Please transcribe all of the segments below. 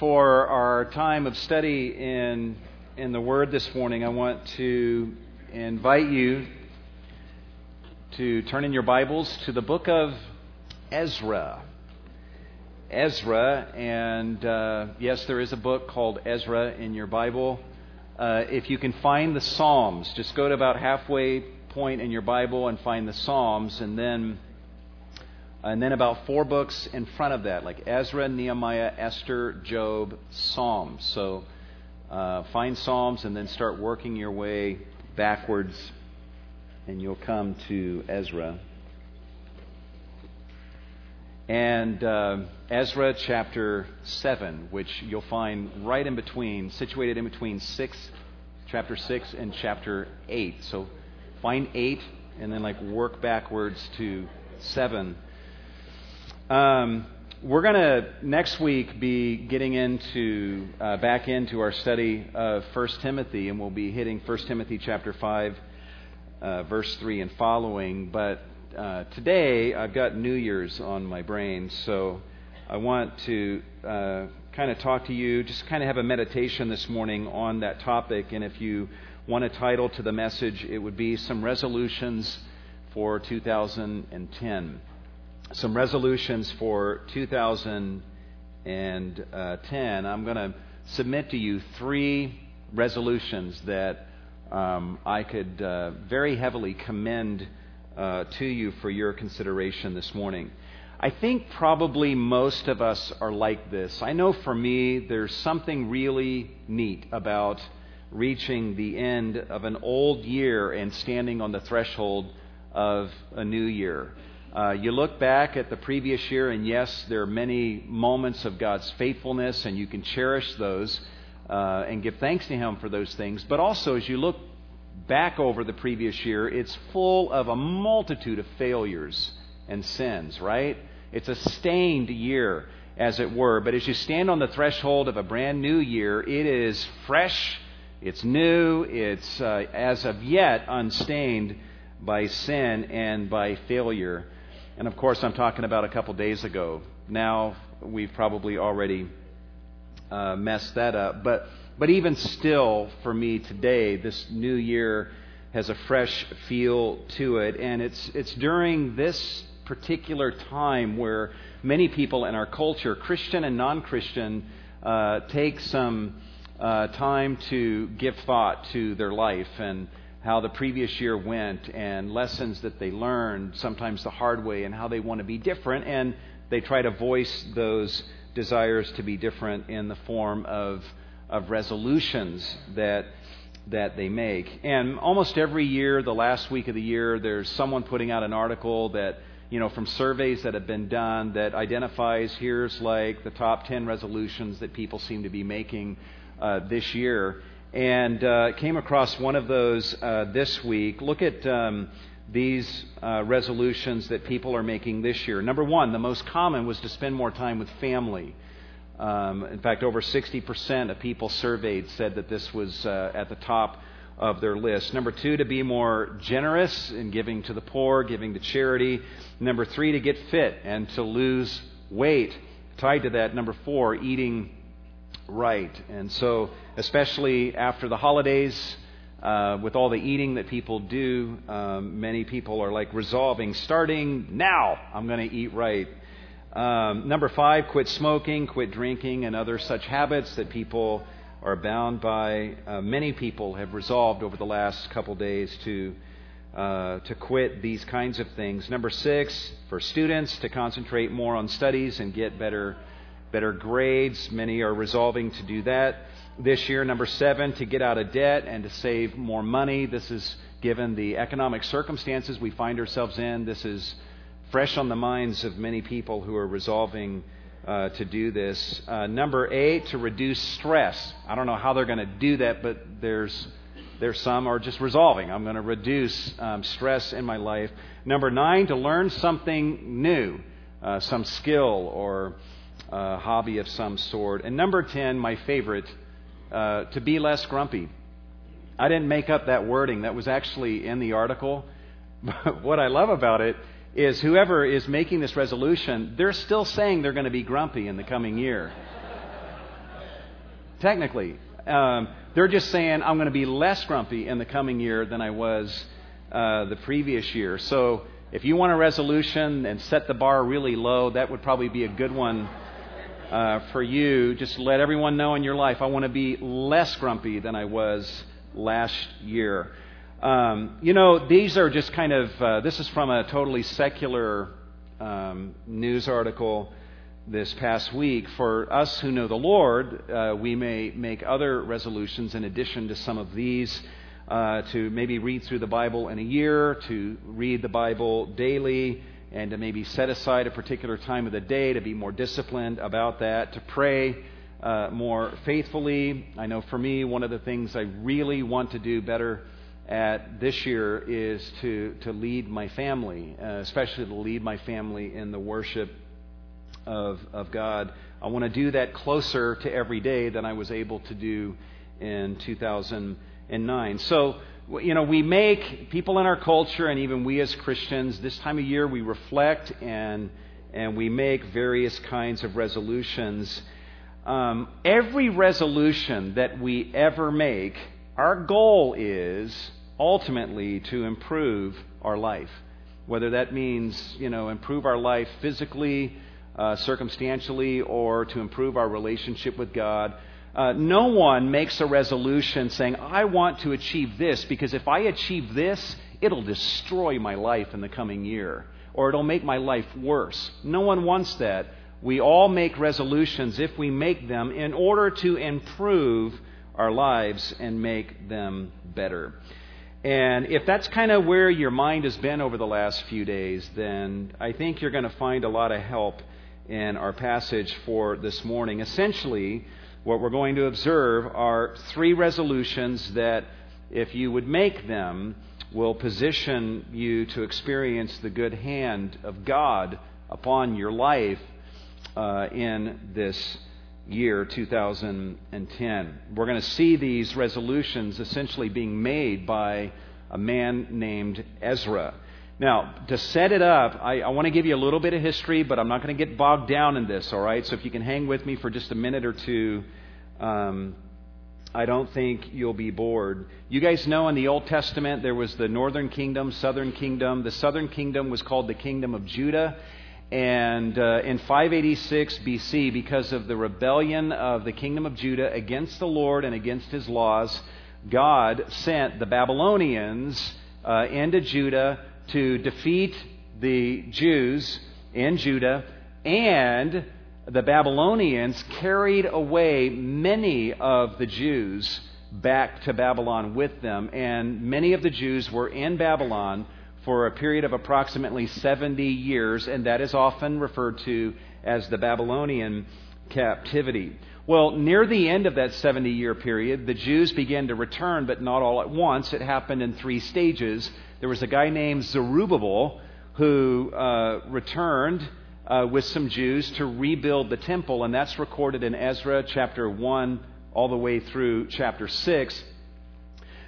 for our time of study in, in the Word this morning, I want to invite you to turn in your Bibles to the book of Ezra. Ezra, and uh, yes, there is a book called Ezra in your Bible. Uh, if you can find the Psalms, just go to about halfway point in your Bible and find the Psalms, and then and then about four books in front of that, like Ezra, Nehemiah, Esther, Job, Psalms. So uh, find Psalms and then start working your way backwards, and you'll come to Ezra. And uh, Ezra chapter 7, which you'll find right in between, situated in between 6, chapter 6 and chapter 8. So find 8 and then like work backwards to 7. Um, we're going to next week be getting into uh, back into our study of 1 Timothy, and we'll be hitting 1 Timothy chapter 5, uh, verse 3 and following. But uh, today I've got New Year's on my brain, so I want to uh, kind of talk to you, just kind of have a meditation this morning on that topic. And if you want a title to the message, it would be Some Resolutions for 2010 some resolutions for 2010. I'm going to submit to you three resolutions that um, I could uh, very heavily commend uh, to you for your consideration this morning. I think probably most of us are like this. I know for me, there's something really neat about reaching the end of an old year and standing on the threshold of a new year. Uh, you look back at the previous year, and yes, there are many moments of God's faithfulness, and you can cherish those uh, and give thanks to Him for those things. But also, as you look back over the previous year, it's full of a multitude of failures and sins, right? It's a stained year, as it were. But as you stand on the threshold of a brand new year, it is fresh, it's new, it's uh, as of yet unstained by sin and by failure. And of course, I'm talking about a couple days ago. Now, we've probably already uh, messed that up. But, but even still, for me today, this new year has a fresh feel to it. And it's, it's during this particular time where many people in our culture, Christian and non Christian, uh, take some uh, time to give thought to their life and how the previous year went and lessons that they learned, sometimes the hard way, and how they want to be different. And they try to voice those desires to be different in the form of, of resolutions that, that they make. And almost every year, the last week of the year, there's someone putting out an article that, you know, from surveys that have been done that identifies here's like the top 10 resolutions that people seem to be making uh, this year and uh, came across one of those uh, this week. Look at um, these uh, resolutions that people are making this year. Number one, the most common was to spend more time with family. Um, in fact, over 60% of people surveyed said that this was uh, at the top of their list. Number two, to be more generous in giving to the poor, giving to charity. Number three, to get fit and to lose weight. Tied to that, number four, eating right. And so, especially after the holidays, uh, with all the eating that people do, um, many people are like resolving, starting now, I'm going to eat right. Um, number five, quit smoking, quit drinking, and other such habits that people are bound by. Uh, many people have resolved over the last couple days to. Uh, to quit these kinds of things. Number six, for students to concentrate more on studies and get better better grades. Many are resolving to do that this year. Number seven, to get out of debt and to save more money. This is given the economic circumstances we find ourselves in. This is fresh on the minds of many people who are resolving uh, to do this. Uh, number eight, to reduce stress. I don't know how they're going to do that, but there's there's some are just resolving. I'm going to reduce um, stress in my life. Number nine, to learn something new, uh, some skill or uh, hobby of some sort. And number 10, my favorite, uh, to be less grumpy. I didn't make up that wording, that was actually in the article. But what I love about it is whoever is making this resolution, they're still saying they're going to be grumpy in the coming year. technically. Um, they're just saying, I'm going to be less grumpy in the coming year than I was uh, the previous year. So if you want a resolution and set the bar really low, that would probably be a good one uh, for you. Just let everyone know in your life, I want to be less grumpy than I was last year. Um, you know, these are just kind of, uh, this is from a totally secular um, news article this past week. For us who know the Lord, uh, we may make other resolutions in addition to some of these. Uh, to maybe read through the Bible in a year, to read the Bible daily, and to maybe set aside a particular time of the day to be more disciplined about that, to pray uh, more faithfully. I know for me, one of the things I really want to do better at this year is to, to lead my family, uh, especially to lead my family in the worship of, of God. I want to do that closer to every day than I was able to do in 2009. So, you know, we make people in our culture, and even we as Christians, this time of year we reflect and and we make various kinds of resolutions. Um, every resolution that we ever make, our goal is ultimately to improve our life. Whether that means, you know, improve our life physically, uh, circumstantially or to improve our relationship with God. Uh, no one makes a resolution saying, I want to achieve this because if I achieve this, it'll destroy my life in the coming year or it'll make my life worse. No one wants that. We all make resolutions if we make them in order to improve our lives and make them better. And if that's kind of where your mind has been over the last few days, then I think you're going to find a lot of help in our passage for this morning. Essentially, what we're going to observe are three resolutions that, if you would make them, will position you to experience the good hand of God upon your life uh, in this year 2010. We're going to see these resolutions essentially being made by a man named Ezra. Now, to set it up, I, I want to give you a little bit of history, but I'm not going to get bogged down in this, all right? So if you can hang with me for just a minute or two, um, I don't think you'll be bored. You guys know in the Old Testament there was the northern kingdom, southern kingdom. The southern kingdom was called the kingdom of Judah. And uh, in 586 BC, because of the rebellion of the kingdom of Judah against the Lord and against his laws, God sent the Babylonians uh, into Judah to defeat the Jews in Judah, and the Babylonians carried away many of the Jews back to Babylon with them. And many of the Jews were in Babylon for a period of approximately 70 years, and that is often referred to as the Babylonian captivity. Well, near the end of that 70 year period, the Jews began to return, but not all at once. It happened in three stages. There was a guy named Zerubbabel who uh, returned uh, with some Jews to rebuild the temple, and that's recorded in Ezra chapter 1 all the way through chapter 6.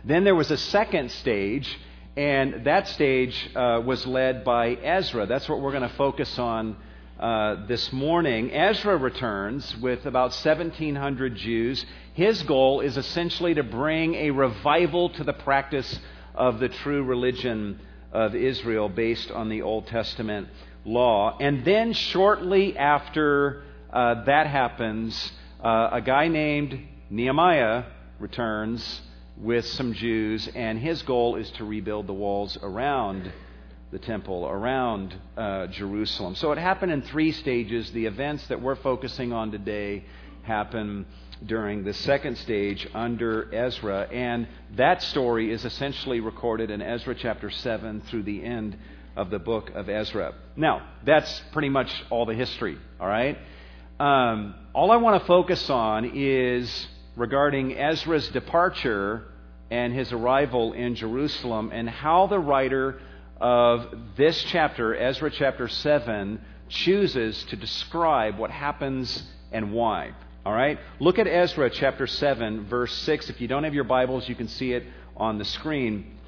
Then there was a second stage, and that stage uh, was led by Ezra. That's what we're going to focus on uh, this morning. Ezra returns with about 1,700 Jews. His goal is essentially to bring a revival to the practice of the true religion of Israel based on the Old Testament law. And then, shortly after uh, that happens, uh, a guy named Nehemiah returns with some Jews, and his goal is to rebuild the walls around the temple around uh, Jerusalem. So it happened in three stages. The events that we're focusing on today happen during the second stage under Ezra. And that story is essentially recorded in Ezra chapter 7 through the end of the book of Ezra. Now, that's pretty much all the history, all right? Um, all I want to focus on is regarding Ezra's departure and his arrival in Jerusalem and how the writer of this chapter, Ezra chapter 7, chooses to describe what happens and why. All right? Look at Ezra chapter 7, verse 6. If you don't have your Bibles, you can see it on the screen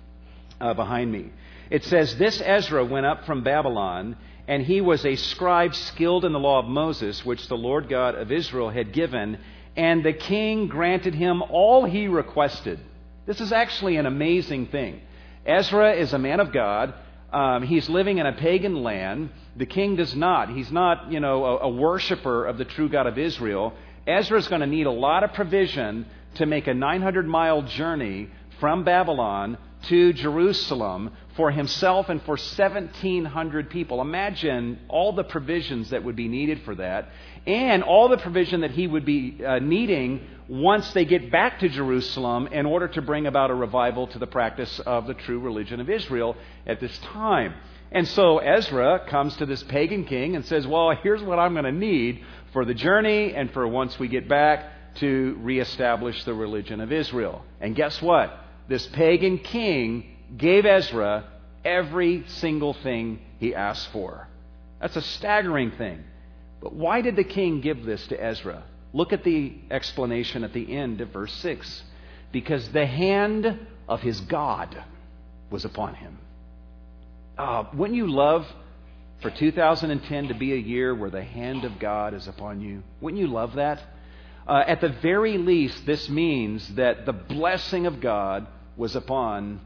uh, behind me. It says, This Ezra went up from Babylon, and he was a scribe skilled in the law of Moses, which the Lord God of Israel had given, and the king granted him all he requested. This is actually an amazing thing. Ezra is a man of God. Um, he's living in a pagan land. The king does not. He's not, you know, a, a worshiper of the true God of Israel. Ezra is going to need a lot of provision to make a 900 mile journey from Babylon to Jerusalem for himself and for 1,700 people. Imagine all the provisions that would be needed for that, and all the provision that he would be uh, needing once they get back to Jerusalem in order to bring about a revival to the practice of the true religion of Israel at this time. And so Ezra comes to this pagan king and says, Well, here's what I'm going to need for the journey and for once we get back to reestablish the religion of Israel. And guess what? This pagan king gave Ezra every single thing he asked for. That's a staggering thing. But why did the king give this to Ezra? Look at the explanation at the end of verse 6. Because the hand of his God was upon him. Uh, wouldn't you love for 2010 to be a year where the hand of God is upon you? Wouldn't you love that? Uh, at the very least, this means that the blessing of God was upon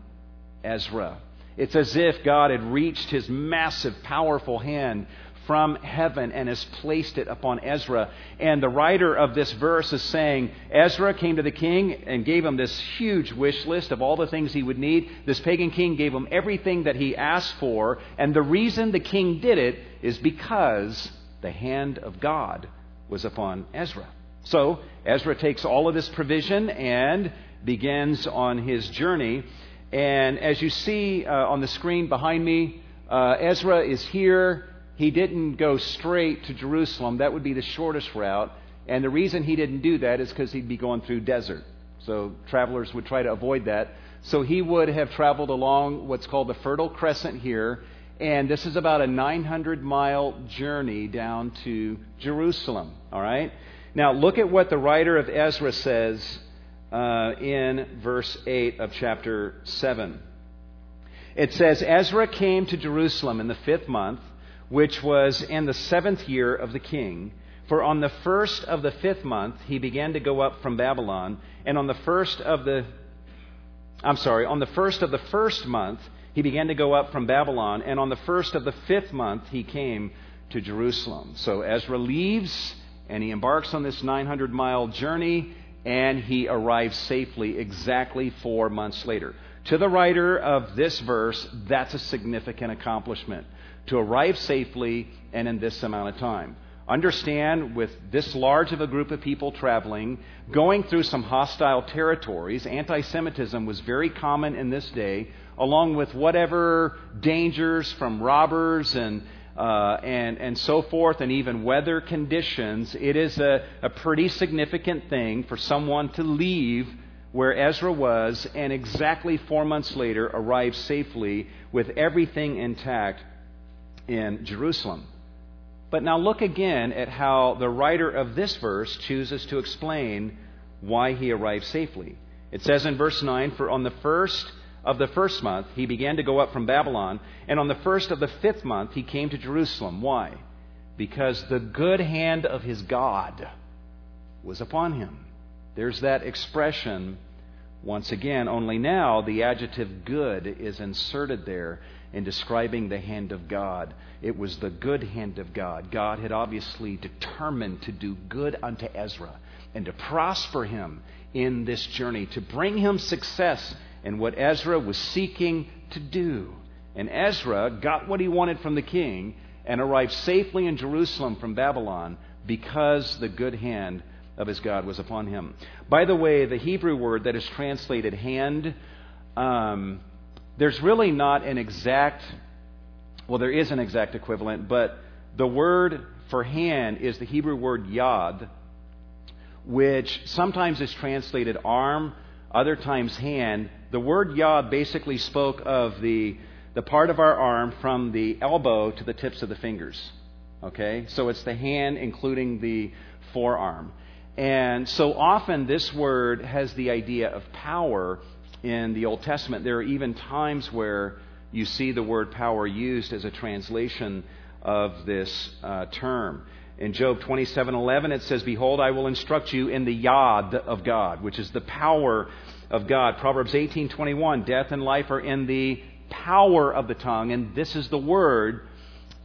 Ezra. It's as if God had reached his massive, powerful hand from heaven and has placed it upon Ezra. And the writer of this verse is saying Ezra came to the king and gave him this huge wish list of all the things he would need. This pagan king gave him everything that he asked for. And the reason the king did it is because the hand of God was upon Ezra. So Ezra takes all of this provision and begins on his journey. And as you see uh, on the screen behind me, uh, Ezra is here. He didn't go straight to Jerusalem. That would be the shortest route. And the reason he didn't do that is because he'd be going through desert. So travelers would try to avoid that. So he would have traveled along what's called the Fertile Crescent here. And this is about a 900 mile journey down to Jerusalem. All right? Now, look at what the writer of Ezra says uh, in verse 8 of chapter 7. It says, Ezra came to Jerusalem in the fifth month, which was in the seventh year of the king. For on the first of the fifth month he began to go up from Babylon, and on the first of the I'm sorry, on the first of the first month he began to go up from Babylon, and on the first of the fifth month he came to Jerusalem. So Ezra leaves and he embarks on this 900 mile journey, and he arrives safely exactly four months later. To the writer of this verse, that's a significant accomplishment to arrive safely and in this amount of time. Understand, with this large of a group of people traveling, going through some hostile territories, anti Semitism was very common in this day, along with whatever dangers from robbers and uh, and, and so forth, and even weather conditions, it is a, a pretty significant thing for someone to leave where Ezra was and exactly four months later arrive safely with everything intact in Jerusalem. But now look again at how the writer of this verse chooses to explain why he arrived safely. It says in verse 9, For on the first of the first month, he began to go up from Babylon, and on the first of the fifth month, he came to Jerusalem. Why? Because the good hand of his God was upon him. There's that expression once again, only now the adjective good is inserted there in describing the hand of God. It was the good hand of God. God had obviously determined to do good unto Ezra and to prosper him in this journey, to bring him success in what Ezra was seeking to do. And Ezra got what he wanted from the king and arrived safely in Jerusalem from Babylon because the good hand of his God was upon him. By the way, the Hebrew word that is translated hand, um, there's really not an exact, well, there is an exact equivalent, but the word for hand is the Hebrew word yad, which sometimes is translated arm, other times hand, the word yad basically spoke of the, the part of our arm from the elbow to the tips of the fingers. Okay? So it's the hand, including the forearm. And so often this word has the idea of power in the Old Testament. There are even times where you see the word power used as a translation of this uh, term. In Job 27:11 it says, "Behold, I will instruct you in the yod of God, which is the power of God." Proverbs 18:21, "Death and life are in the power of the tongue," and this is the word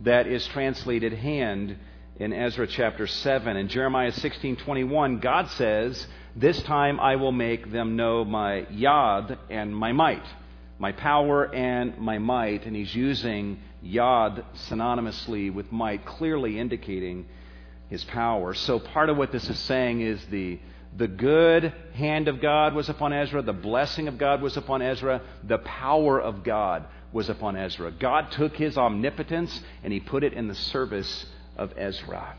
that is translated hand in Ezra chapter 7. In Jeremiah 16:21, God says, "This time I will make them know my yod and my might." my power and my might, and he's using yod synonymously with might, clearly indicating his power. So part of what this is saying is the the good hand of God was upon Ezra, the blessing of God was upon Ezra, the power of God was upon Ezra. God took his omnipotence and he put it in the service of Ezra.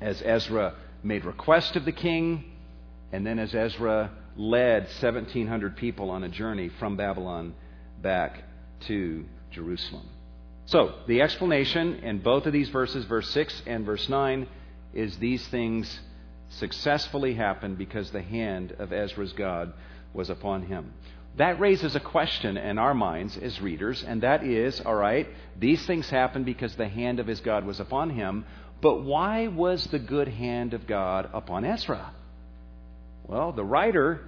As Ezra made request of the king, and then as Ezra led 1,700 people on a journey from Babylon back to Jerusalem. So, the explanation in both of these verses, verse 6 and verse 9, is these things successfully happened because the hand of Ezra's God was upon him. That raises a question in our minds as readers, and that is all right, these things happened because the hand of his God was upon him, but why was the good hand of God upon Ezra? Well, the writer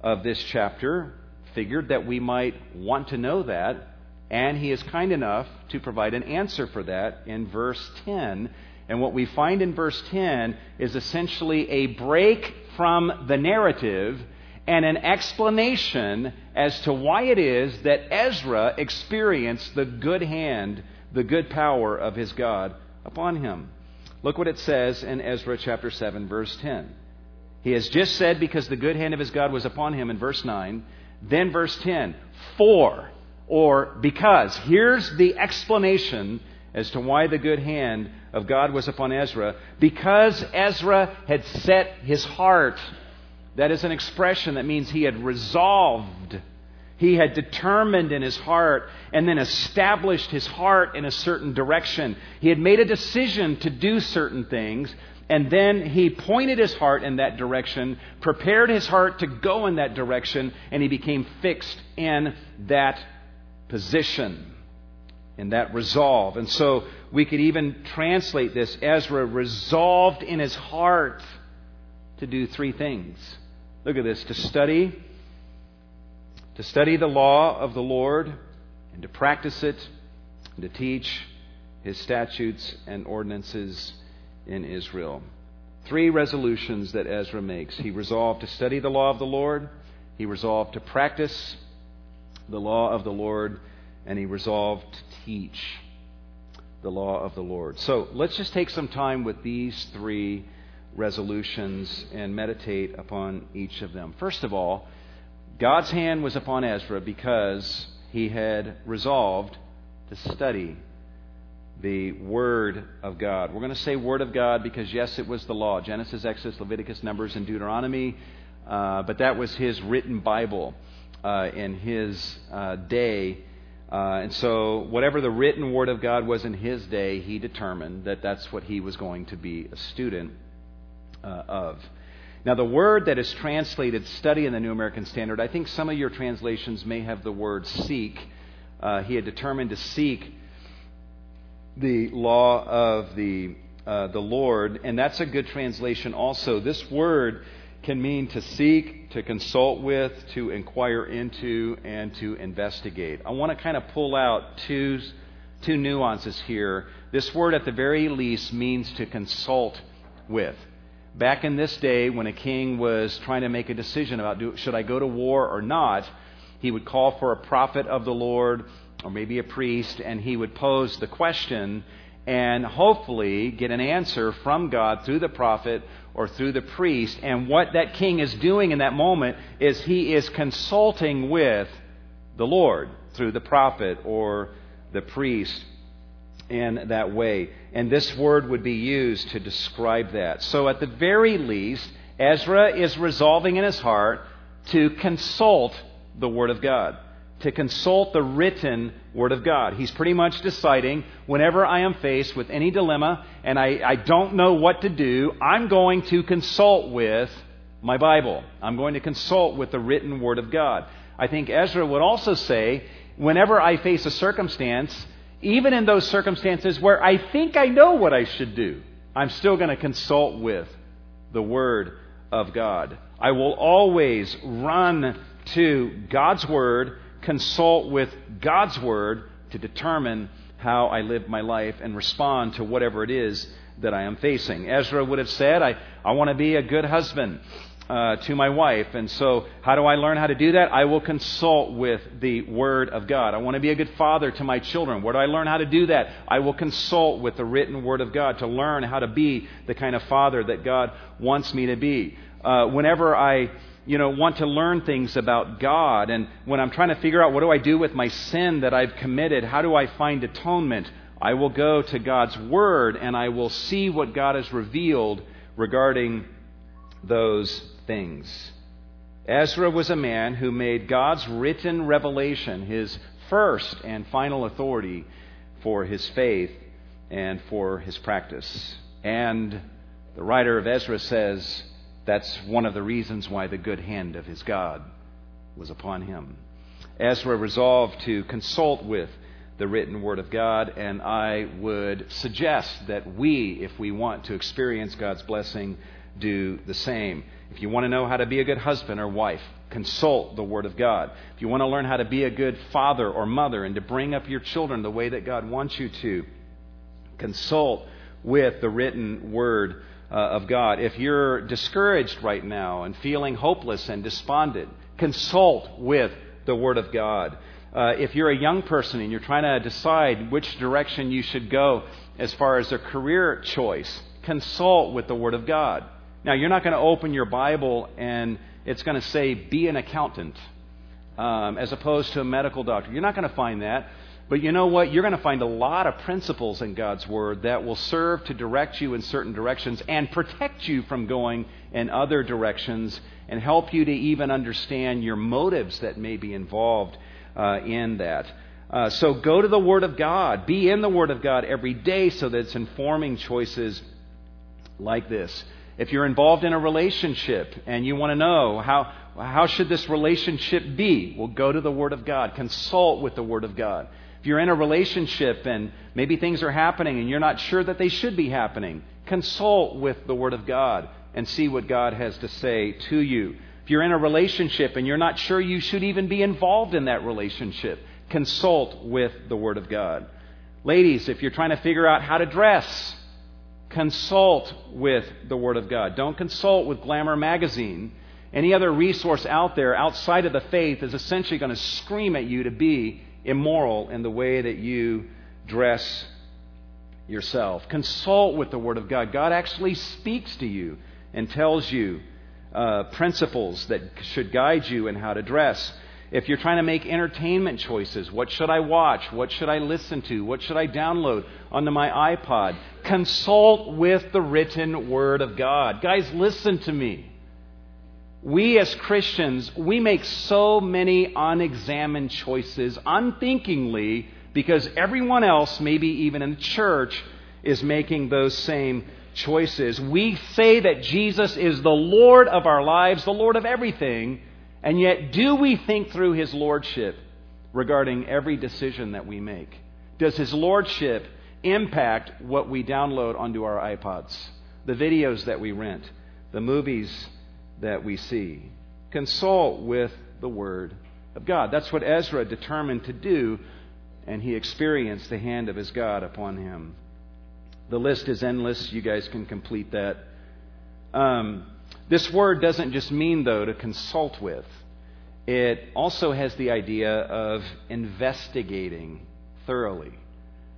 of this chapter figured that we might want to know that, and he is kind enough to provide an answer for that in verse 10. And what we find in verse 10 is essentially a break from the narrative and an explanation as to why it is that Ezra experienced the good hand, the good power of his God upon him. Look what it says in Ezra chapter 7, verse 10. He has just said, because the good hand of his God was upon him in verse 9. Then verse 10, for, or because. Here's the explanation as to why the good hand of God was upon Ezra. Because Ezra had set his heart. That is an expression that means he had resolved. He had determined in his heart and then established his heart in a certain direction. He had made a decision to do certain things and then he pointed his heart in that direction, prepared his heart to go in that direction, and he became fixed in that position, in that resolve. And so we could even translate this Ezra resolved in his heart to do three things. Look at this to study, to study the law of the Lord, and to practice it, and to teach his statutes and ordinances in Israel. Three resolutions that Ezra makes. He resolved to study the law of the Lord, he resolved to practice the law of the Lord, and he resolved to teach the law of the Lord. So let's just take some time with these three resolutions and meditate upon each of them. First of all, God's hand was upon Ezra because he had resolved to study the Word of God. We're going to say Word of God because, yes, it was the law Genesis, Exodus, Leviticus, Numbers, and Deuteronomy. Uh, but that was his written Bible uh, in his uh, day. Uh, and so, whatever the written Word of God was in his day, he determined that that's what he was going to be a student uh, of. Now, the word that is translated study in the New American Standard, I think some of your translations may have the word seek. Uh, he had determined to seek the law of the, uh, the Lord, and that's a good translation also. This word can mean to seek, to consult with, to inquire into, and to investigate. I want to kind of pull out two, two nuances here. This word, at the very least, means to consult with. Back in this day, when a king was trying to make a decision about do, should I go to war or not, he would call for a prophet of the Lord or maybe a priest, and he would pose the question and hopefully get an answer from God through the prophet or through the priest. And what that king is doing in that moment is he is consulting with the Lord through the prophet or the priest in that way. And this word would be used to describe that. So, at the very least, Ezra is resolving in his heart to consult the Word of God to consult the written Word of God. He's pretty much deciding whenever I am faced with any dilemma and I, I don't know what to do, I'm going to consult with my Bible. I'm going to consult with the written Word of God. I think Ezra would also say, whenever I face a circumstance, even in those circumstances where I think I know what I should do, I'm still going to consult with the Word of God. I will always run to God's Word, consult with God's Word to determine how I live my life and respond to whatever it is that I am facing. Ezra would have said, I, I want to be a good husband uh, to my wife. And so, how do I learn how to do that? I will consult with the Word of God. I want to be a good father to my children. Where do I learn how to do that? I will consult with the written Word of God to learn how to be the kind of father that God wants me to be. Uh, whenever I you know, want to learn things about God, and when I'm trying to figure out what do I do with my sin that I've committed, how do I find atonement, I will go to God's Word and I will see what God has revealed regarding those things. Ezra was a man who made God's written revelation his first and final authority for his faith and for his practice. And the writer of Ezra says that's one of the reasons why the good hand of his God was upon him. Ezra resolved to consult with the written Word of God, and I would suggest that we, if we want to experience God's blessing, do the same. If you want to know how to be a good husband or wife, consult the Word of God. If you want to learn how to be a good father or mother and to bring up your children the way that God wants you to, consult with the written Word uh, of God. If you're discouraged right now and feeling hopeless and despondent, consult with the Word of God. Uh, if you're a young person and you're trying to decide which direction you should go as far as a career choice, consult with the Word of God. Now, you're not going to open your Bible and it's going to say, be an accountant, um, as opposed to a medical doctor. You're not going to find that. But you know what? You're going to find a lot of principles in God's Word that will serve to direct you in certain directions and protect you from going in other directions and help you to even understand your motives that may be involved uh, in that. Uh, so go to the Word of God. Be in the Word of God every day so that it's informing choices like this. If you're involved in a relationship and you want to know how, how should this relationship be, well, go to the Word of God. Consult with the Word of God. If you're in a relationship and maybe things are happening and you're not sure that they should be happening, consult with the Word of God and see what God has to say to you. If you're in a relationship and you're not sure you should even be involved in that relationship, consult with the Word of God. Ladies, if you're trying to figure out how to dress, consult with the Word of God. Don't consult with Glamour Magazine. Any other resource out there outside of the faith is essentially going to scream at you to be immoral in the way that you dress yourself. Consult with the Word of God. God actually speaks to you and tells you uh, principles that should guide you in how to dress. If you're trying to make entertainment choices, what should I watch? What should I listen to? What should I download onto my iPod? Consult with the written Word of God. Guys, listen to me. We as Christians, we make so many unexamined choices unthinkingly because everyone else, maybe even in the church, is making those same choices. We say that Jesus is the Lord of our lives, the Lord of everything, and yet, do we think through his lordship regarding every decision that we make? Does his lordship impact what we download onto our iPods, the videos that we rent, the movies that we see? Consult with the Word of God. That's what Ezra determined to do, and he experienced the hand of his God upon him. The list is endless. You guys can complete that. Um, this word doesn't just mean, though, to consult with, it also has the idea of investigating thoroughly,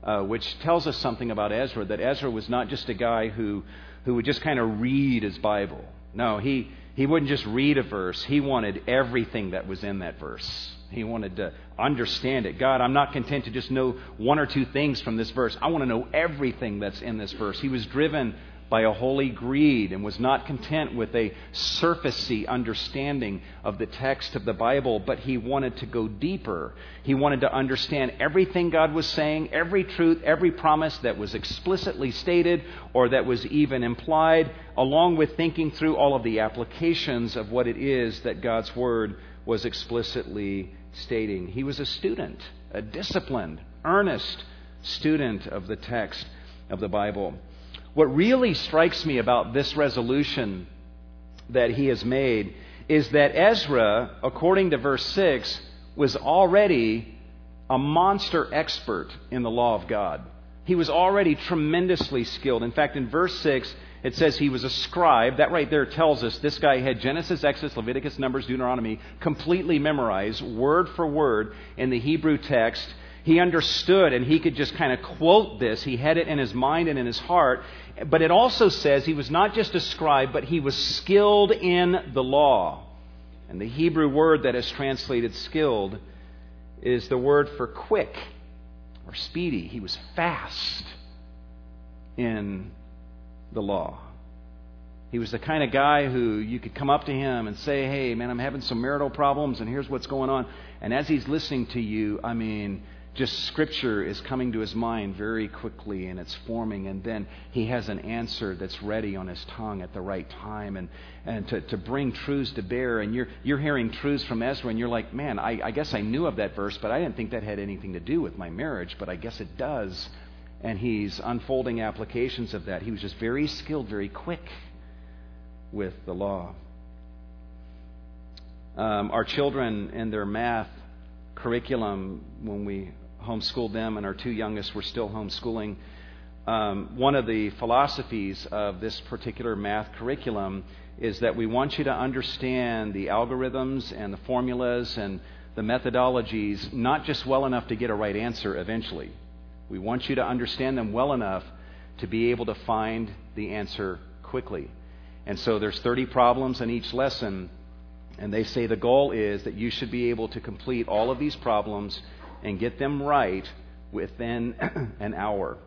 uh, which tells us something about Ezra that Ezra was not just a guy who, who would just kind of read his Bible. No, he, he wouldn't just read a verse, he wanted everything that was in that verse. He wanted to understand it. God, I'm not content to just know one or two things from this verse. I want to know everything that's in this verse. He was driven by a holy greed and was not content with a surfacey understanding of the text of the Bible, but he wanted to go deeper. He wanted to understand everything God was saying, every truth, every promise that was explicitly stated or that was even implied, along with thinking through all of the applications of what it is that God's Word was explicitly stating. He was a student, a disciplined, earnest student of the text of the Bible. What really strikes me about this resolution that he has made is that Ezra, according to verse 6, was already a monster expert in the law of God. He was already tremendously skilled. In fact, in verse 6, it says he was a scribe. That right there tells us this guy had Genesis, Exodus, Leviticus, Numbers, Deuteronomy completely memorized, word for word, in the Hebrew text. He understood and he could just kind of quote this. He had it in his mind and in his heart. But it also says he was not just a scribe, but he was skilled in the law. And the Hebrew word that is translated skilled is the word for quick or speedy. He was fast in the law. He was the kind of guy who you could come up to him and say, Hey, man, I'm having some marital problems, and here's what's going on. And as he's listening to you, I mean, just scripture is coming to his mind very quickly and it's forming and then he has an answer that's ready on his tongue at the right time and, and to, to bring truths to bear. And you're, you're hearing truths from ezra and you're like man I, I guess i knew of that verse but i didn't think that had anything to do with my marriage but i guess it does. And he's unfolding applications of that. He was just very skilled very quick with the law. Um, our children and their math curriculum when we homeschooled them, and our two youngest were still homeschooling. Um, one of the philosophies of this particular math curriculum is that we want you to understand the algorithms and the formulas and the methodologies not just well enough to get a right answer eventually. We want you to understand them well enough to be able to find the answer quickly. And so there's 30 problems in each lesson, and they say the goal is that you should be able to complete all of these problems and get them right within an hour.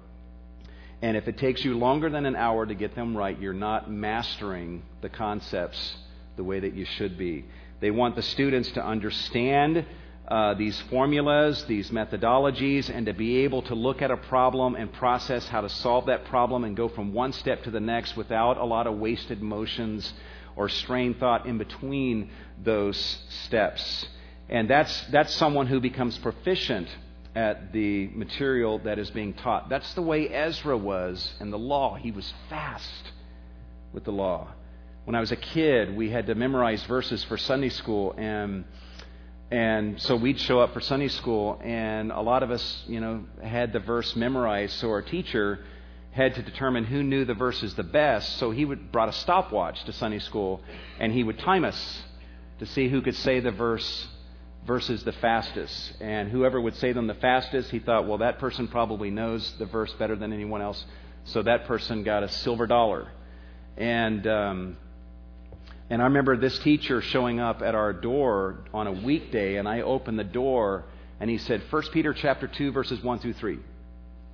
And if it takes you longer than an hour to get them right, you're not mastering the concepts the way that you should be. They want the students to understand uh, these formulas, these methodologies, and to be able to look at a problem and process how to solve that problem and go from one step to the next without a lot of wasted motions or strained thought in between those steps. And that's, that's someone who becomes proficient at the material that is being taught. That's the way Ezra was in the law. He was fast with the law. When I was a kid, we had to memorize verses for Sunday school, and and so we'd show up for Sunday school, and a lot of us, you know, had the verse memorized. So our teacher had to determine who knew the verses the best. So he would brought a stopwatch to Sunday school, and he would time us to see who could say the verse versus the fastest. And whoever would say them the fastest, he thought, well, that person probably knows the verse better than anyone else. So that person got a silver dollar. And um, and I remember this teacher showing up at our door on a weekday, and I opened the door, and he said, 1 Peter chapter 2, verses 1 through 3.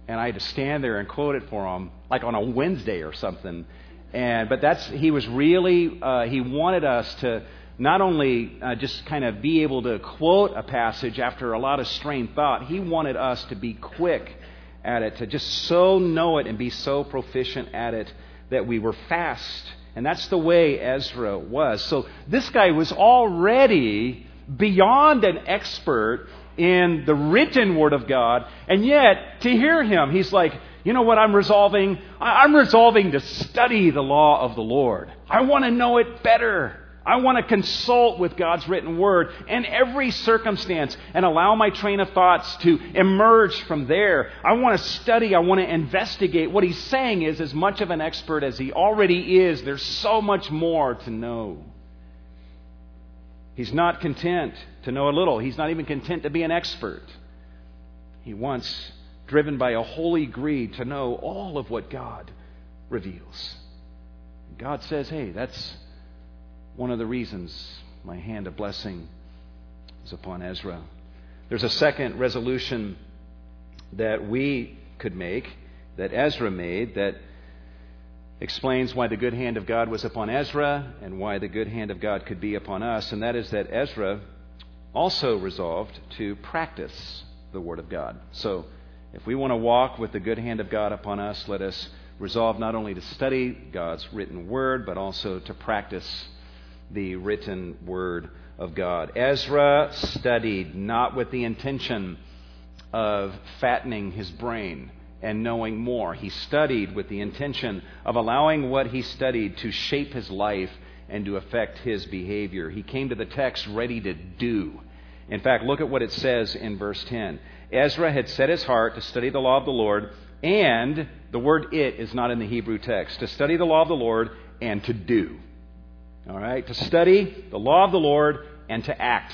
And I had to stand there and quote it for him, like on a Wednesday or something. And but that's he was really uh, he wanted us to not only uh, just kind of be able to quote a passage after a lot of strained thought, he wanted us to be quick at it, to just so know it and be so proficient at it that we were fast. And that's the way Ezra was. So this guy was already beyond an expert in the written Word of God, and yet to hear him, he's like, you know what I'm resolving? I'm resolving to study the law of the Lord. I want to know it better. I want to consult with God's written word in every circumstance and allow my train of thoughts to emerge from there. I want to study, I want to investigate. What he's saying is, as much of an expert as he already is, there's so much more to know. He's not content to know a little, he's not even content to be an expert. He wants, driven by a holy greed, to know all of what God reveals. God says, hey, that's one of the reasons my hand of blessing is upon Ezra. There's a second resolution that we could make, that Ezra made, that explains why the good hand of God was upon Ezra and why the good hand of God could be upon us, and that is that Ezra also resolved to practice the Word of God. So, if we want to walk with the good hand of God upon us, let us resolve not only to study God's written Word, but also to practice the written word of God. Ezra studied not with the intention of fattening his brain. and knowing more. He studied with the intention of allowing what he studied to shape his life and to affect his behavior. He came to the text ready to do. In fact, look at what it says in verse 10. Ezra had set his heart to study the law of the Lord, and the word it is not in the Hebrew text, to study the law of the Lord and to do. All right? To study the law of the Lord and to act.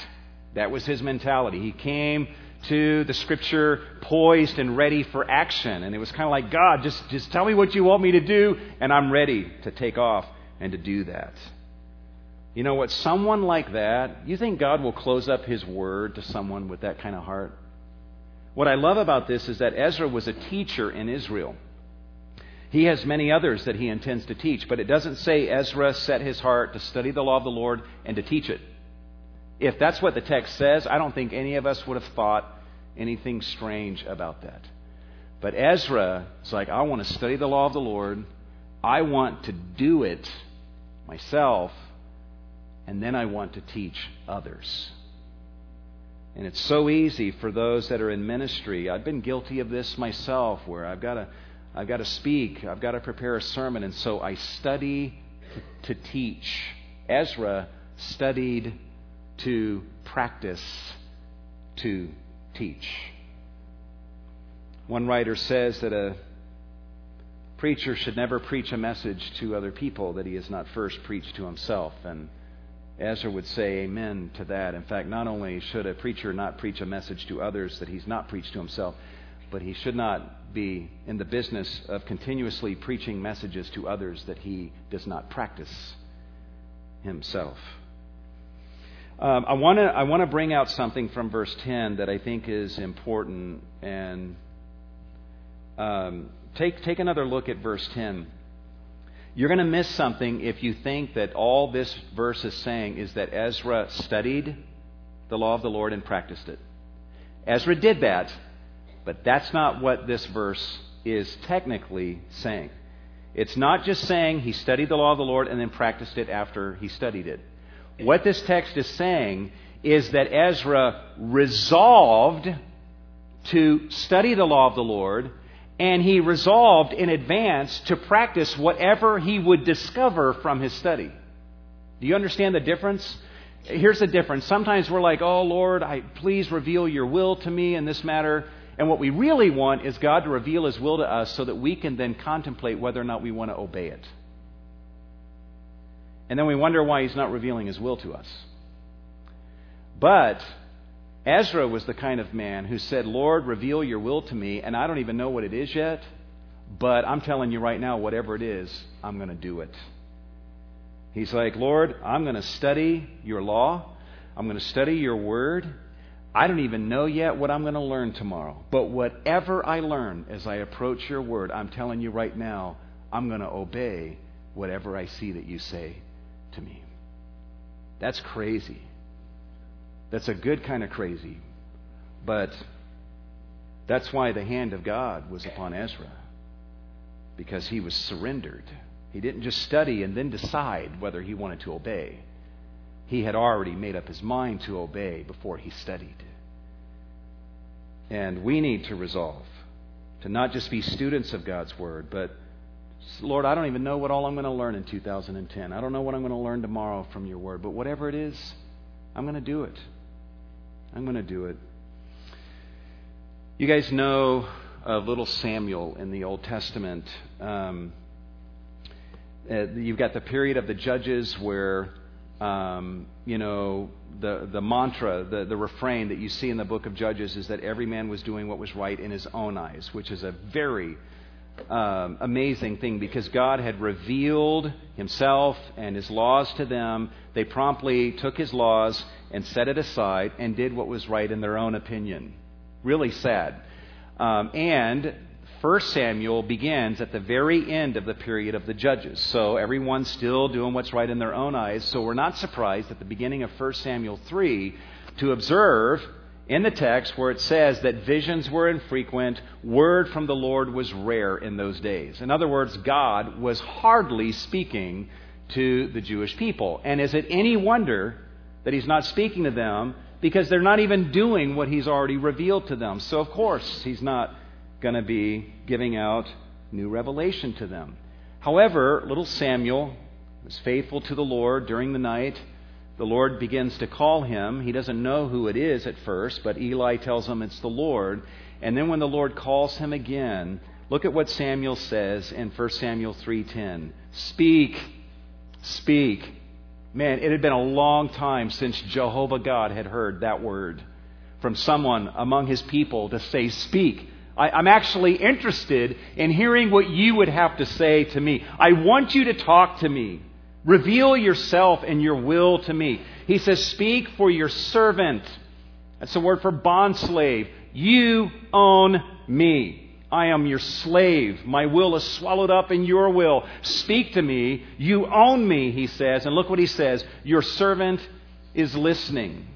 That was his mentality. He came to the scripture poised and ready for action. And it was kind of like, God, just, just tell me what you want me to do, and I'm ready to take off and to do that. You know what? Someone like that, you think God will close up his word to someone with that kind of heart? What I love about this is that Ezra was a teacher in Israel. He has many others that he intends to teach, but it doesn't say Ezra set his heart to study the law of the Lord and to teach it. If that's what the text says, I don't think any of us would have thought anything strange about that. But Ezra is like, I want to study the law of the Lord. I want to do it myself. And then I want to teach others. And it's so easy for those that are in ministry. I've been guilty of this myself, where I've got to, I've got to speak, I've got to prepare a sermon, and so I study to teach. Ezra studied to practice to teach. One writer says that a preacher should never preach a message to other people that he has not first preached to himself. And Ezra would say amen to that. In fact, not only should a preacher not preach a message to others that he's not preached to himself, but he should not be in the business of continuously preaching messages to others that he does not practice himself. Um, I want to I want to bring out something from verse 10 that I think is important, and um, take take another look at verse 10. You're going to miss something if you think that all this verse is saying is that Ezra studied the law of the Lord and practiced it. Ezra did that, but that's not what this verse is technically saying. It's not just saying he studied the law of the Lord and then practiced it after he studied it. What this text is saying is that Ezra resolved to study the law of the Lord and he resolved in advance to practice whatever he would discover from his study. Do you understand the difference? Here's the difference. Sometimes we're like, "Oh Lord, I please reveal your will to me in this matter." And what we really want is God to reveal his will to us so that we can then contemplate whether or not we want to obey it. And then we wonder why he's not revealing his will to us. But Ezra was the kind of man who said, Lord, reveal your will to me, and I don't even know what it is yet, but I'm telling you right now, whatever it is, I'm going to do it. He's like, Lord, I'm going to study your law, I'm going to study your word. I don't even know yet what I'm going to learn tomorrow, but whatever I learn as I approach your word, I'm telling you right now, I'm going to obey whatever I see that you say to me. That's crazy. That's a good kind of crazy. But that's why the hand of God was upon Ezra, because he was surrendered. He didn't just study and then decide whether he wanted to obey. He had already made up his mind to obey before he studied. And we need to resolve to not just be students of God's Word, but Lord, I don't even know what all I'm going to learn in 2010. I don't know what I'm going to learn tomorrow from your Word, but whatever it is, I'm going to do it. I'm going to do it. You guys know of little Samuel in the Old Testament. Um, uh, you've got the period of the judges where, um, you know, the, the mantra, the, the refrain that you see in the book of Judges is that every man was doing what was right in his own eyes, which is a very um, amazing thing because God had revealed Himself and His laws to them. They promptly took His laws and set it aside and did what was right in their own opinion. Really sad. Um, and 1 Samuel begins at the very end of the period of the judges. So everyone's still doing what's right in their own eyes. So we're not surprised at the beginning of 1 Samuel 3 to observe in the text where it says that visions were infrequent, word from the Lord was rare in those days. In other words, God was hardly speaking to the Jewish people. And is it any wonder that He's not speaking to them because they're not even doing what He's already revealed to them? So, of course, He's not going to be giving out new revelation to them. However, little Samuel was faithful to the Lord during the night. The Lord begins to call him. He doesn't know who it is at first, but Eli tells him it's the Lord. And then when the Lord calls him again, look at what Samuel says in 1 Samuel 3:10. Speak. Speak. Man, it had been a long time since Jehovah God had heard that word from someone among his people to say, Speak. I, am actually interested in hearing what you would have to say to me. I want you to talk to me. Reveal yourself and your will to me. He says, Speak for your servant. That's the word for bondslave. You own me. I am your slave. My will is swallowed up in your will. Speak to me. You own me, he says. And look what he says Your servant is listening.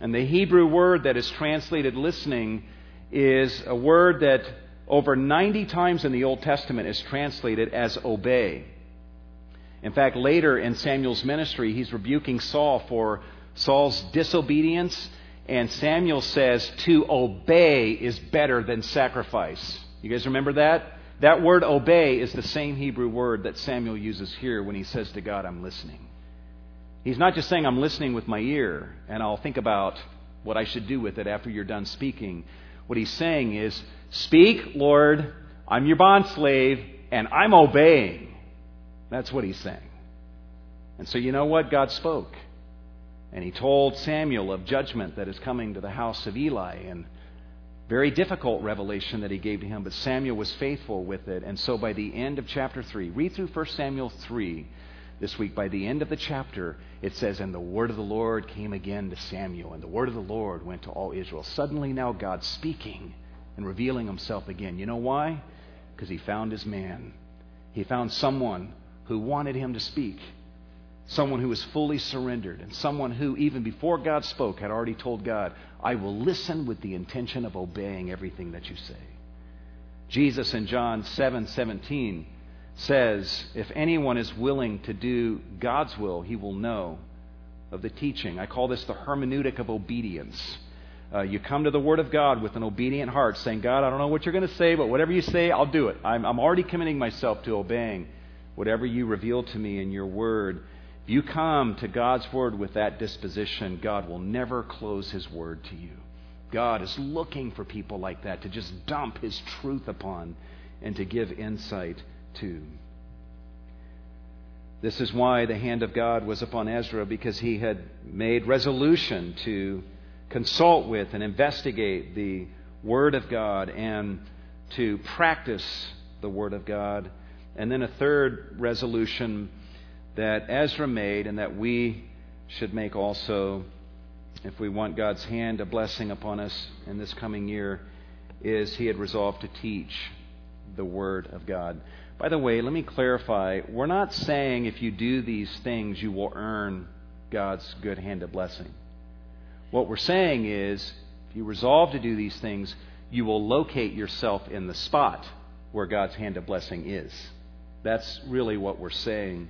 And the Hebrew word that is translated listening is a word that over 90 times in the Old Testament is translated as obey. In fact, later in Samuel's ministry, he's rebuking Saul for Saul's disobedience, and Samuel says, To obey is better than sacrifice. You guys remember that? That word obey is the same Hebrew word that Samuel uses here when he says to God, I'm listening. He's not just saying, I'm listening with my ear, and I'll think about what I should do with it after you're done speaking. What he's saying is, Speak, Lord, I'm your bond slave, and I'm obeying. That's what he's saying. And so, you know what? God spoke. And he told Samuel of judgment that is coming to the house of Eli, and very difficult revelation that he gave to him, but Samuel was faithful with it. And so, by the end of chapter 3, read through 1 Samuel 3 this week. By the end of the chapter, it says, And the word of the Lord came again to Samuel, and the word of the Lord went to all Israel. Suddenly, now God's speaking and revealing himself again. You know why? Because he found his man. He found someone who wanted him to speak, someone who was fully surrendered, and someone who, even before God spoke, had already told God, I will listen with the intention of obeying everything that you say. Jesus in John 7 17 says, If anyone is willing to do God's will, he will know of the teaching. I call this the hermeneutic of obedience. Uh, you come to the Word of God with an obedient heart, saying, God, I don't know what you're going to say, but whatever you say, I'll do it. I'm, I'm already committing myself to obeying whatever you reveal to me in your Word. If you come to God's Word with that disposition, God will never close His Word to you. God is looking for people like that to just dump His truth upon and to give insight 2. This is why the hand of God was upon Ezra, because he had made resolution to consult with and investigate the Word of God and to practice the Word of God. And then a third resolution that Ezra made and that we should make also if we want God's hand, a blessing upon us in this coming year, is he had resolved to teach the Word of God. By the way, let me clarify. We're not saying if you do these things, you will earn God's good hand of blessing. What we're saying is, if you resolve to do these things, you will locate yourself in the spot where God's hand of blessing is. That's really what we're saying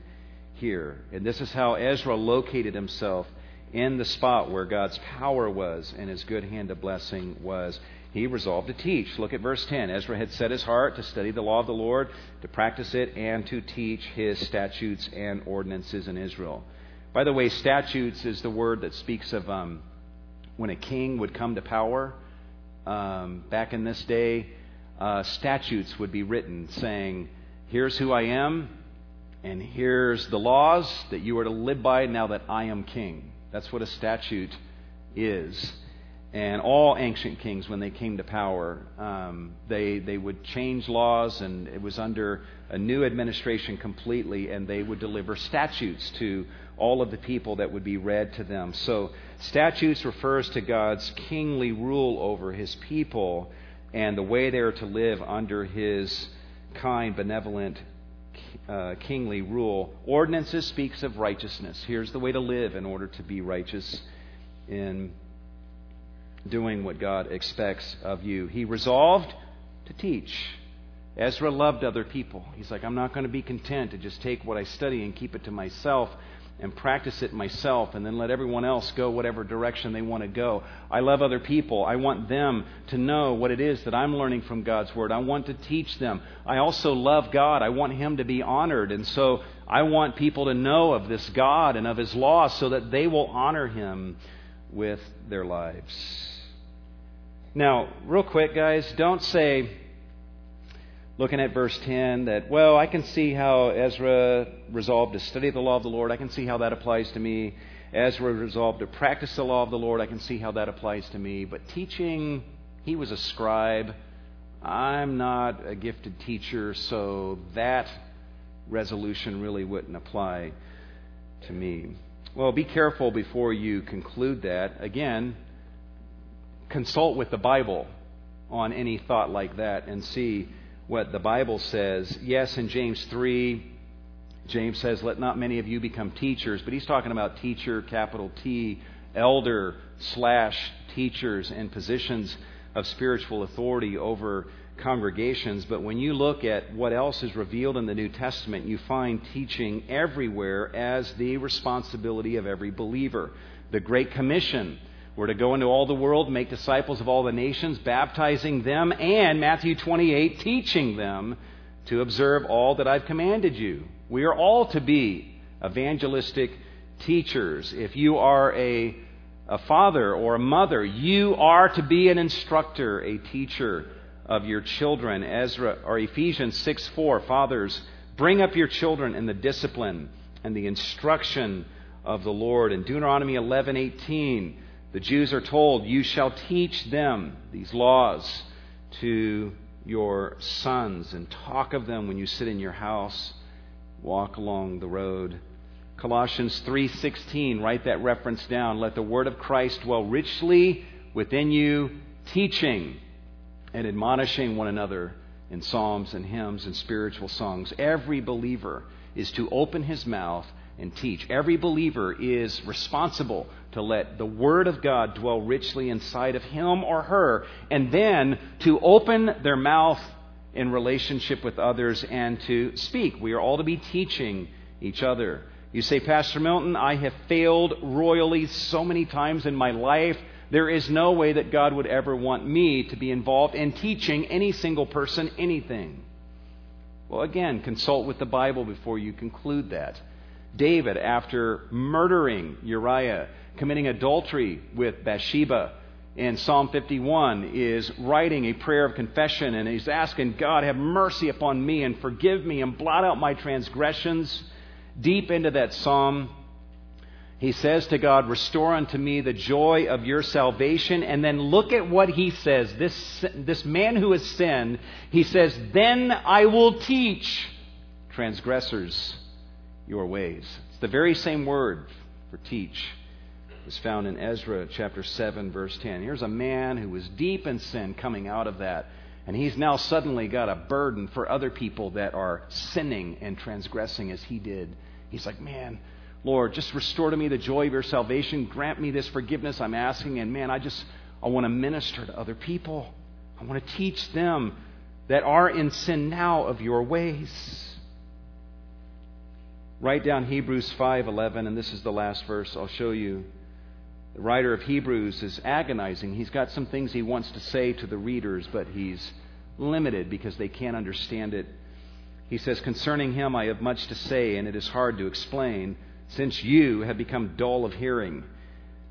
here. And this is how Ezra located himself in the spot where God's power was and his good hand of blessing was he resolved to teach. Look at verse 10. Ezra had set his heart to study the law of the Lord, to practice it, and to teach his statutes and ordinances in Israel. By the way, statutes is the word that speaks of um, when a king would come to power. Um, back in this day, uh, statutes would be written saying, Here's who I am, and here's the laws that you are to live by now that I am king. That's what a statute is. And all ancient kings, when they came to power, um, they, they would change laws, and it was under a new administration completely, and they would deliver statutes to all of the people that would be read to them. So, statutes refers to God's kingly rule over his people and the way they are to live under his kind, benevolent, uh, kingly rule. Ordinances speaks of righteousness. Here's the way to live in order to be righteous in doing what God expects of you. He resolved to teach. Ezra loved other people. He's like, I'm not going to be content to just take what I study and keep it to myself. and practice it myself and then let everyone else go whatever direction they want to go. I love other people. I want them to know what it is that I'm learning from God's Word. I want to teach them. I also love God. I want Him to be honored. And so I want people to know of this God and of His law so that they will honor Him with their lives. Now, real quick, guys, don't say, looking at verse 10 that, well, I can see how Ezra resolved to study the law of the Lord. I can see how that applies to me. Ezra resolved to practice the law of the Lord. I can see how that applies to me. But teaching, he was a scribe. I'm not a gifted teacher, so that resolution really wouldn't apply to me. Well, be careful before you conclude that. Again, consult with the Bible on any thought like that and see what the Bible says. Yes, in James 3, James says, Let not many of you become teachers, but he's talking about teacher, capital T, elder slash teachers and positions of spiritual authority over congregations. But when you look at what else is revealed in the New Testament, you find teaching everywhere as the responsibility of every believer. The Great Commission we're to go into all the world, make disciples of all the nations, baptizing them, and Matthew 28, teaching them to observe all that I've commanded you. We are all to be evangelistic teachers. If you are a, a father or a mother, you are to be an instructor, a teacher of your children. Ezra or Ephesians 6 4, fathers, bring up your children in the discipline and the instruction of the Lord. In Deuteronomy 11 18, the Jews are told, You shall teach them these laws to your sons and talk of them when you sit in your house, walk along the road. Colossians 3:16 write that reference down. Let the word of Christ dwell richly within you teaching and admonishing one another in psalms and hymns and spiritual songs. Every believer is to open his mouth and teach. Every believer is responsible to let the Word of God dwell richly inside of him or her, and then to open their mouth in relationship with others and to speak. We are all to be teaching each other. You say, Pastor Milton, I have failed royally so many times in my life. There is no way that God would ever want me to be involved in teaching any single person anything. Well, again, consult with the Bible before you conclude that. David, after murdering Uriah, committing adultery with Bathsheba in Psalm 51 is writing a prayer of confession and he's asking God, have mercy upon me and forgive me and blot out my transgressions. Deep into that psalm, he says to God, Restore unto me the joy of your salvation. And then look at what he says. This, this man who has sinned, he says, Then I will teach transgressors your ways. It's the very same word for teach is found in Ezra chapter 7, verse 10. Here's a man who was deep in sin coming out of that. And he's now suddenly got a burden for other people that are sinning and transgressing as he did. He's like, man, Lord, just restore to me the joy of your salvation. Grant me this forgiveness I'm asking. And man, I just, I want to minister to other people. I want to teach them that are in sin now of your ways. Write down Hebrews 5:11 and this is the last verse I'll show you. The writer of Hebrews is agonizing. He's got some things he wants to say to the readers, but he's limited because they can't understand it. He says, Concerning him I have much to say, and it is hard to explain, since you have become dull of hearing.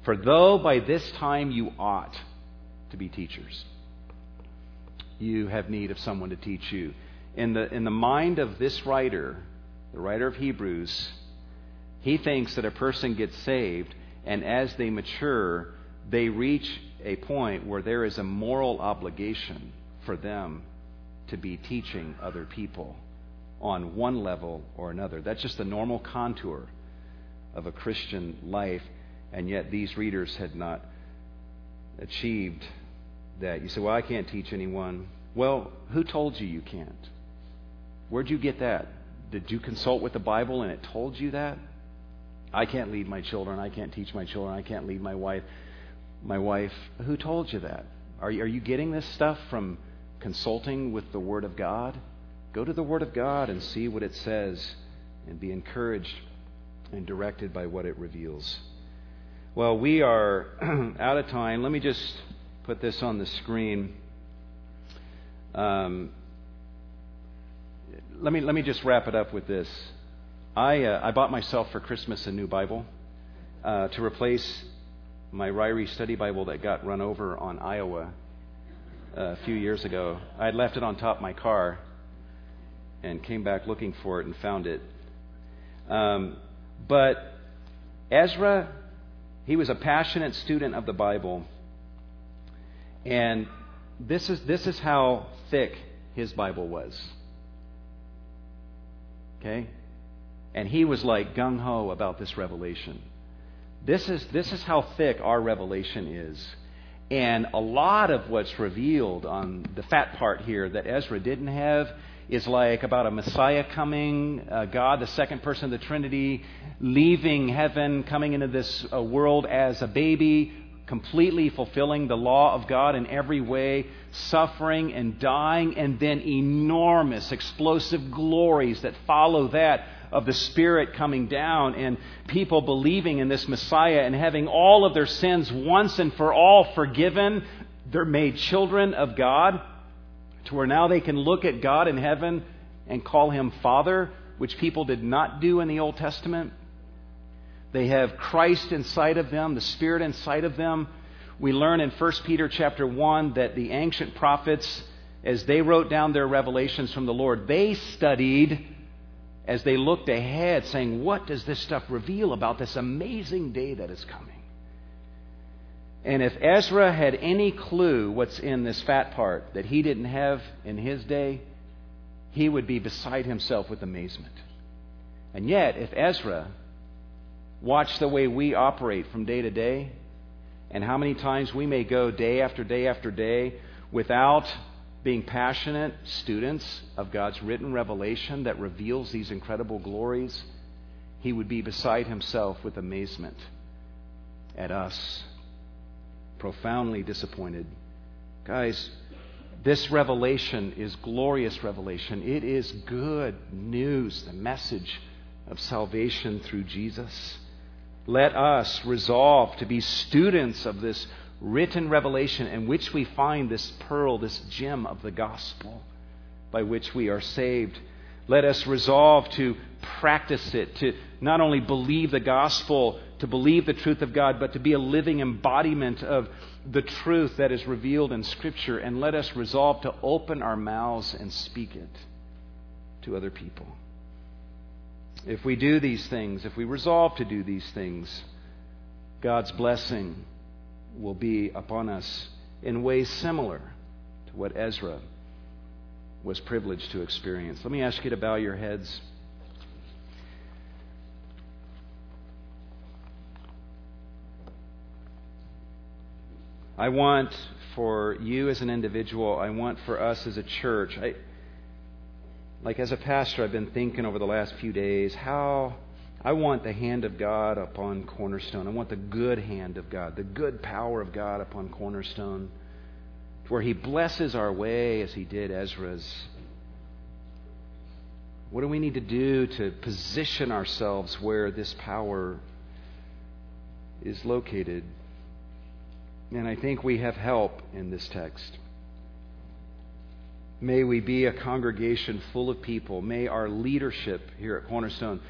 For though by this time you ought to be teachers, you have need of someone to teach you. In the, in the mind of this writer, the writer of Hebrews, he thinks that a person gets saved and as they mature, they reach a point where there is a moral obligation for them to be teaching other people on one level or another. That's just the normal contour of a Christian life, and yet these readers had not achieved that. You say, Well, I can't teach anyone. Well, who told you you can't? Where'd you get that? Did you consult with the Bible and it told you that? I can't lead my children. I can't teach my children. I can't lead my wife. My wife. Who told you that? Are you, are you getting this stuff from consulting with the Word of God? Go to the Word of God and see what it says and be encouraged and directed by what it reveals. Well, we are out of time. Let me just put this on the screen. Um, let me let me just wrap it up with this. I uh, I bought myself for Christmas a new Bible uh, to replace my Ryrie study Bible that got run over on Iowa uh, a few years ago. I had left it on top of my car and came back looking for it and found it. Um, but Ezra, he was a passionate student of the Bible. And this is, this is how thick his Bible was. Okay? And he was like gung ho about this revelation. This is, this is how thick our revelation is. And a lot of what's revealed on the fat part here that Ezra didn't have is like about a Messiah coming, uh, God, the second person of the Trinity, leaving heaven, coming into this uh, world as a baby, completely fulfilling the law of God in every way, suffering and dying, and then enormous, explosive glories that follow that of the Spirit coming down and people believing in this Messiah and having all of their sins once and for all forgiven. They're made children of God to where now they can look at God in heaven and call him Father, which people did not do in the Old Testament. They have Christ inside of them, the Spirit inside of them. We learn in 1 Peter chapter 1 that the ancient prophets, as they wrote down their revelations from the Lord, they studied as they looked ahead, saying, What does this stuff reveal about this amazing day that is coming? And if Ezra had any clue what's in this fat part that he didn't have in his day, he would be beside himself with amazement. And yet, if Ezra watched the way we operate from day to day, and how many times we may go day after day after day without being passionate students of God's written revelation that reveals these incredible glories, he would be beside himself with amazement at us, profoundly disappointed. Guys, this revelation is glorious revelation. It is good news, the message of salvation through Jesus. Let us resolve to be students of this written revelation in which we find this pearl, this gem of the gospel by which we are saved. Let us resolve to practice it, to not only believe the gospel, to believe the truth of God, but to be a living embodiment of the truth that is revealed in Scripture. And let us resolve to open our mouths and speak it to other people. If we do these things, if we resolve to do these things, God's blessing will be upon us in ways similar to what Ezra was privileged to experience. Let me ask you to bow your heads. I want for you as an individual, I want for us as a church, I, like as a pastor, I've been thinking over the last few days how I want the hand of God upon Cornerstone. I want the good hand of God, the good power of God upon Cornerstone, where He blesses our way as He did Ezra's. What do we need to do to position ourselves where this power is located? And I think we have help in this text. May we be a congregation full of people. May our leadership here at Cornerstone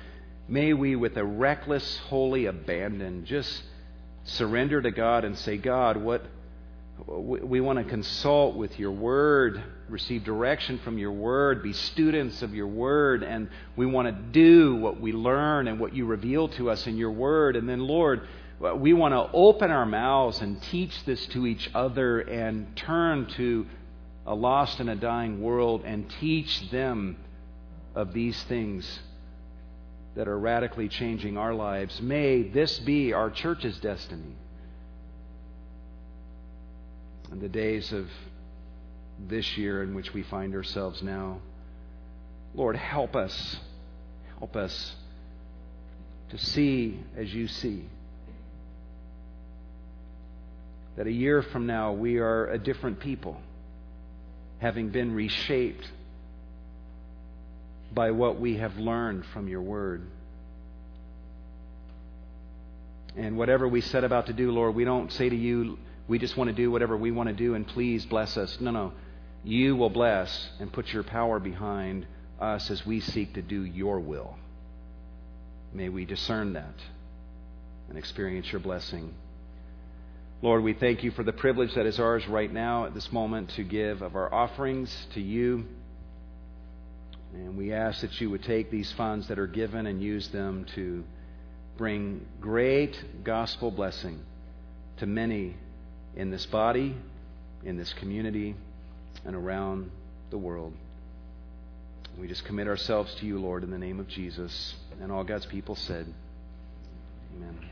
May we, with a reckless, holy abandon, just surrender to God and say, God, what we want to consult with your word, receive direction from your word, be students of your word, and we want to do what we learn and what you reveal to us in your word. And then, Lord, we want to open our mouths and teach this to each other and turn to a lost and a dying world and teach them of these things that are radically changing our lives. May this be our church's destiny. In the days of this year in which we find ourselves now, Lord, help us. Help us to see as you see. That a year from now we are a different people, having been reshaped by what we have learned from your word. And whatever we set about to do, Lord, we don't say to you, we just want to do whatever we want to do and please bless us. No, no. You will bless and put your power behind us as we seek to do your will. May we discern that and experience your blessing. Lord, we thank you for the privilege that is ours right now at this moment to give of our offerings to you. And we ask that you would take these funds that are given and use them to bring great gospel blessing to many in this body, in this community, and around the world. We just commit ourselves to you, Lord, in the name of Jesus. And all God's people said, Amen.